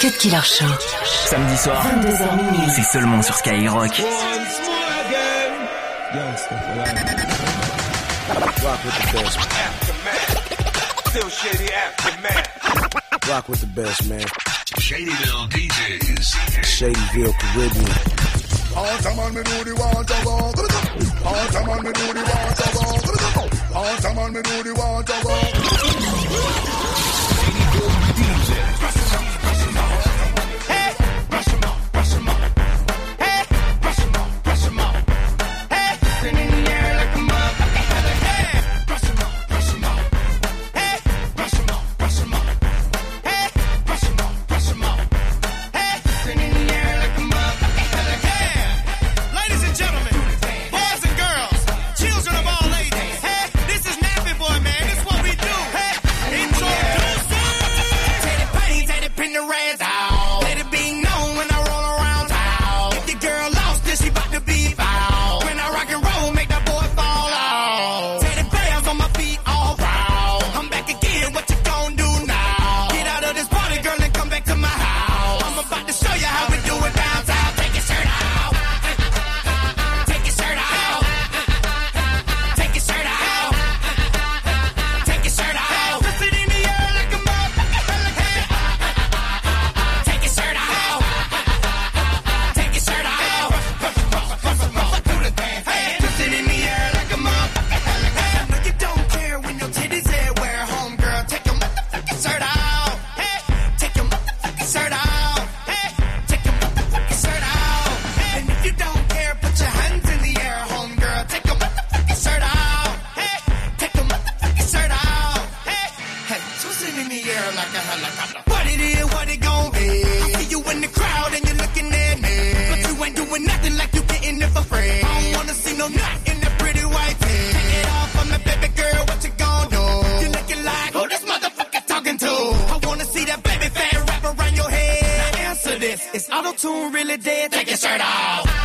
Cut Killer Show. Samedi soir, 22h minuit. c'est seulement sur Skyrock. Rock with the best. Still shady aftermath. Rock with the best, man. Shadyville DJs. Shadyville Caribbean. All time on me do the water walk. All time on me do the water walk. All time on me do the water walk. Tune really dead? Take your shirt off.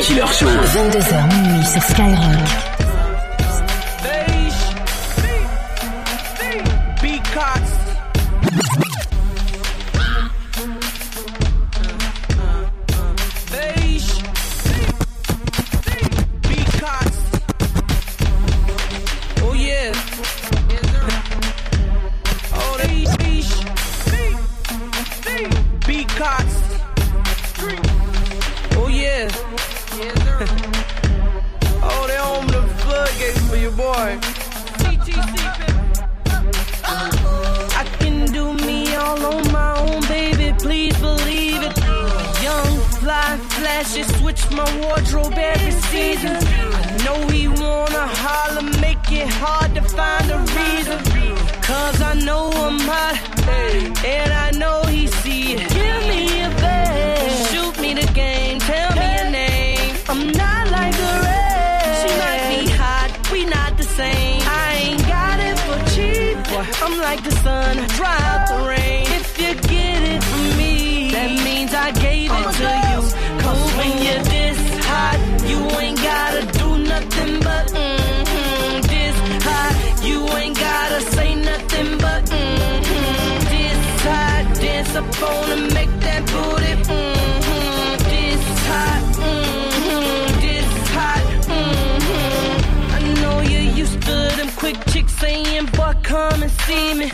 Killer Show. 22h minuit sur Skyrock. Fly, flashy, switch my wardrobe every season. I know he wanna holler, make it hard to find a reason. Cause I know I'm hot, and I know he see it. Give me a bag, shoot me the game, tell me your name. I'm not like the rest. She might be hot, we not the same. I ain't got it for cheap. I'm like the sun, dry out the rain. If you get it from me, that means I gave it oh to you. Cause when you're this hot, you ain't gotta do nothing but mm-hmm. This hot, you ain't gotta say nothing but mm-hmm. This hot, dance up on and make that booty mm-hmm. This hot, mm-hmm. This hot, mm-hmm. I know you're used to them quick chicks saying, boy, come and see me.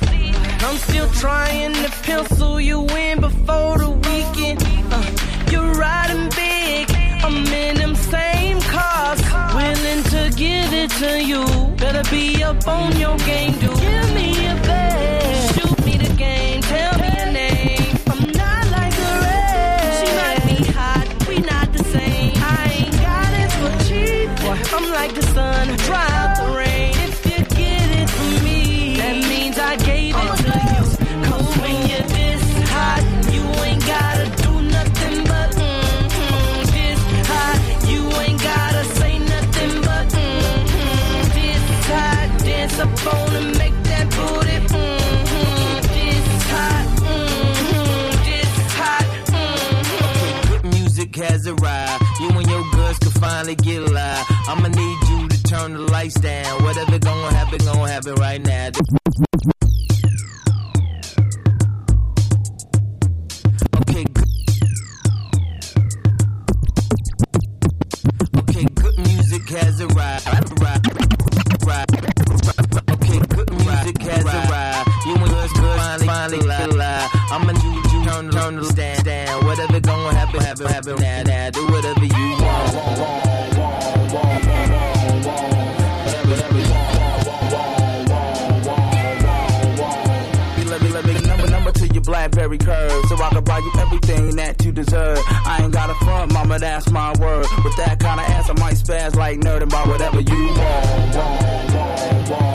I'm still trying to pencil you in before the weekend. Uh, you're riding big. I'm in them same cars, willing to give it to you. Better be up on your game, dude. Give me a bag, lights down. Whatever gonna happen, gonna happen right now. Blackberry curve, so I can buy you everything that you deserve. I ain't got a front, mama, that's my word. With that kind of ass, I might spaz like nerd and buy whatever you want. want, want, want,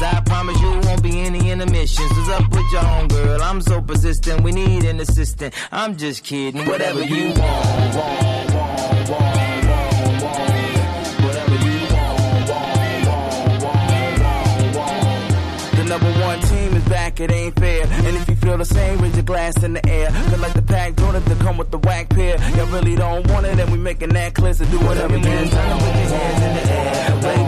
I promise you won't be any intermissions. What's up with your home girl? I'm so persistent. We need an assistant. I'm just kidding. Whatever you want, want, want, want, back, it ain't fair. And if you feel the same, raise your glass in the air. Feel like the pack donut to come with the whack pair. Y'all really don't want it, and we making that clear. So do whatever you want. Put your hands in the air. Waving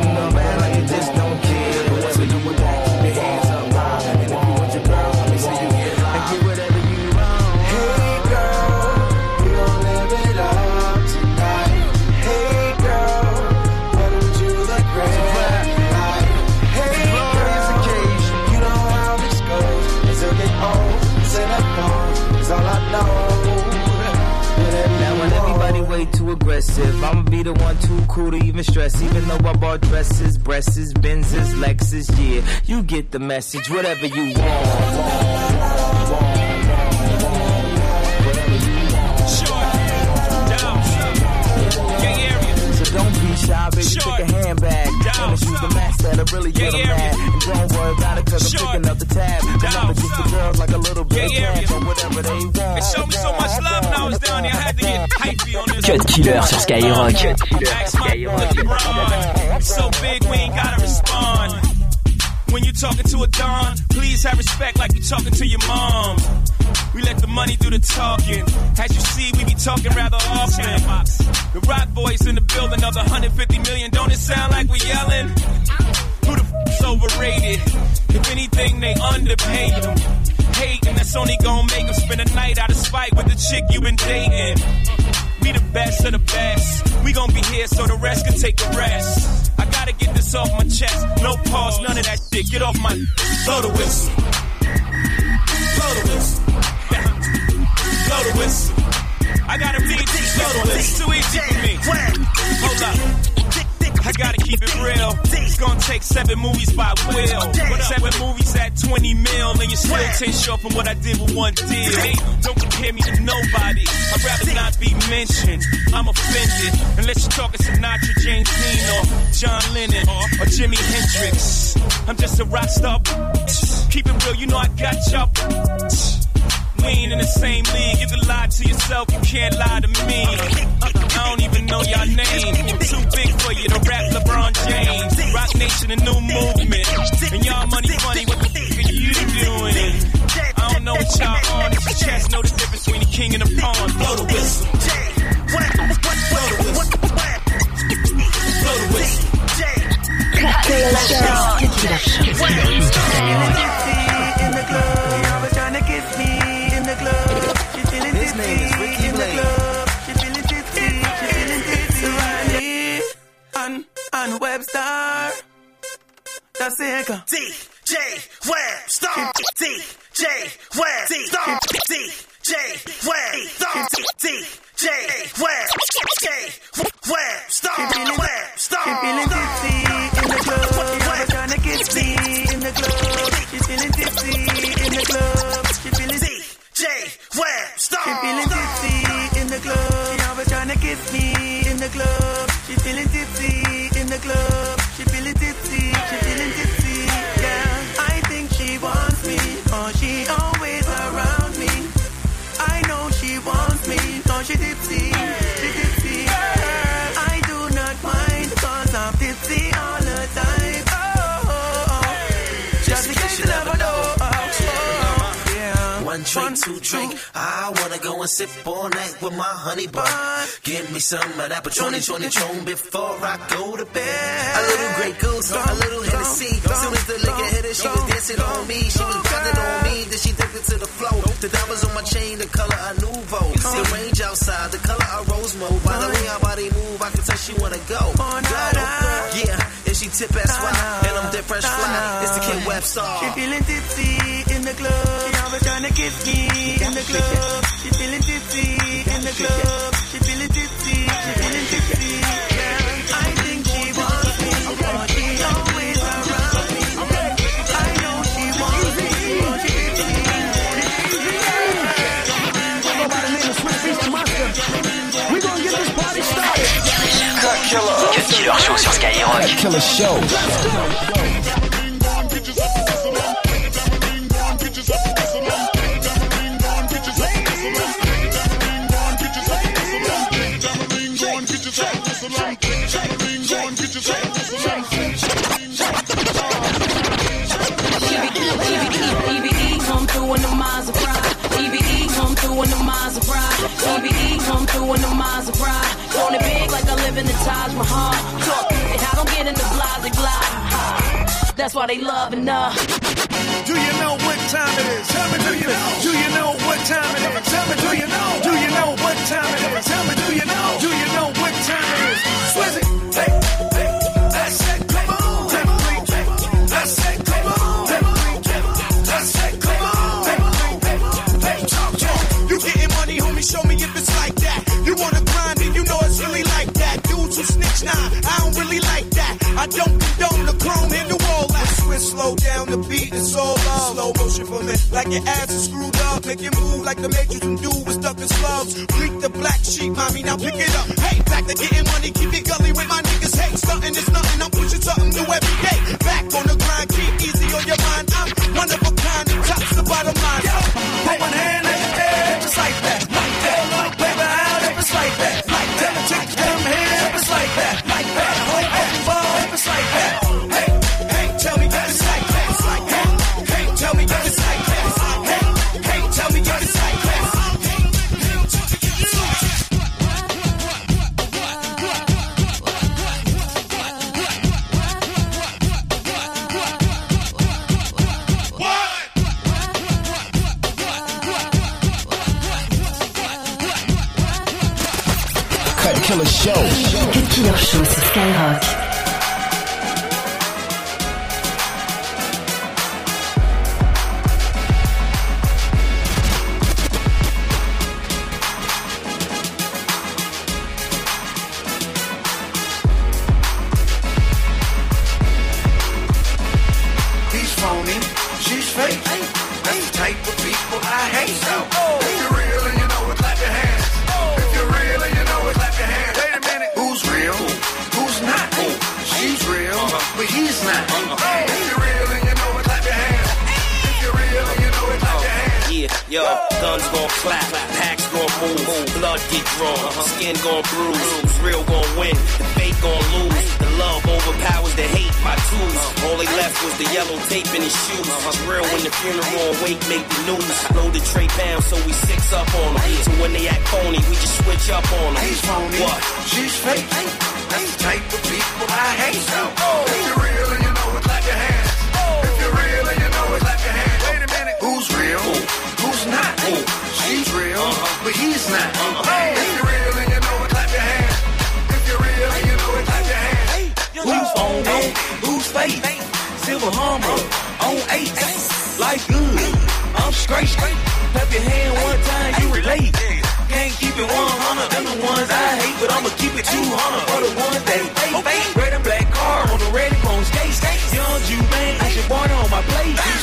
aggressive, I'ma be the one too cool to even stress. Even though I bought dresses, breasts, Benzes, Lexus, yeah, you get the message. Whatever you want. So don't be shy, baby. Sure. Take a handbag. Down. And shoot the max that'll really get Yeah, them mad. And don't worry about it, cause I'm picking up the tab. The Down. number gets the girls like a little bit of Yeah, yeah. cash or whatever they want. They showed me so much love when I was down there. I had to get hypey on this. Cut Killer sur Skyrock. Ask my boy LeBron. So big, we ain't gotta respond. Talking to a Don, please have respect like you're talking to your mom. We let the money do the talking. As you see, we be talking rather often. The Roc Boys in the building, another 150 million. Don't it sound like we yelling? Who the f***'s overrated? If anything, they underpaid them. Hating, that's only gonna make them spend a night out of spite with the chick you been dating. We the best of the best. We gon' be here so the rest can take a rest. I gotta get this off my chest. No pause, none of that shit. Get off my. Blow the whistle. Blow the whistle. Blow the whistle. I gotta read this. Blow the whistle. Too easy for me. Hold up. I gotta keep it real. It's gonna take seven movies by Will. Seven movies at 20 mil, and you still 10 short from what I did with one deal. Hey, don't compare me to nobody. I'd rather not be mentioned. I'm offended. Unless you're talking Sinatra, James Dean, or John Lennon, or Jimi Hendrix. I'm just a rock star. Keep it real, you know I got y'all. We ain't in the same league. You can lie to yourself, you can't lie to me. I don't even know your name. Too big for you to rap LeBron James. Roc Nation, a new movement. And y'all money funny, what the fuck are you doing? I don't know what y'all on. Your chest, know the difference between the king and the pawn. Blow the whistle. Blow the whistle. Drink, two drink. I wanna go and sip all night with my honey bun. Give me some of that Patron, Patron, Patron before I go to bed. A little Grey Goose, a little Hennessy. Soon as the liquor hit her, she was dancing on me. She was grinding on me, then she took it to the flow. The diamonds on my chain, the color of Nuvo. The range outside, the color of rose mauve. By the way her body move, I can tell she wanna go. Go. Yeah, and she tip ass wide, and I'm dead fresh fly. It's the Kid Webstar. She feeling tipsy always trying to kiss me in the club. She feeling tipsy in the club. She feeling tipsy. She feeling tipsy. Yeah. I think she wants me, but she's always around me. I know she wants me, but she's We're gonna get this party started. Cut Killer. Cut Killer Show sur Skyrock. Cut Killer Show. EBE come That's why they loving us. Uh, do you know what time it is? Tell me, do you know? Do you know what time it is? Tell me, do you know? Do you know what time it is? Tell me, do you know? Do you know what time it is? Slow down the beat, it's all love. Slow motion for me, like your ass is screwed up. Make it move like the Matrix and do was stuck in slugs. Bleak the black sheep, mommy, now pick it up. Hey, back to getting money, keep it gully with my niggas. Hey, stunting is nothing, I'm pushing something new every day. Killer Show. Cut Killer Show sur Skyrock. He's phony, she's fake. That's the type of people I hate. So, if you're real yo, guns gon' clap, packs gon' move, blood get drawn, uh-huh. skin gon' bruise, real gon' win, the fake gon' lose, the love overpowers the hate, my tools, uh-huh. all they left was the yellow tape in his shoes, uh-huh. it's real when the funeral wake make the news, load the tray pound so we six up on them, so when they act phony, we just switch up on them. He's phony, What? she's fake. That's the type of people I hate. So, if you're real and you know it, clap your hands. she's real, uh-huh. but he's not. Uh-huh. Hey. If you're real and you know it, clap your hands. If you're real and you know it, clap your hands. Hey. Who's on deck? Who's fake? Silver Hummer on eight. Life good. I'm straight. Clap your hand one time, you relate. Can't keep it 100. Them the ones I hate, but I'ma keep it 200 for the ones they hate. Red and black car on the red phone skates. Young Jew man, it's your on my plate.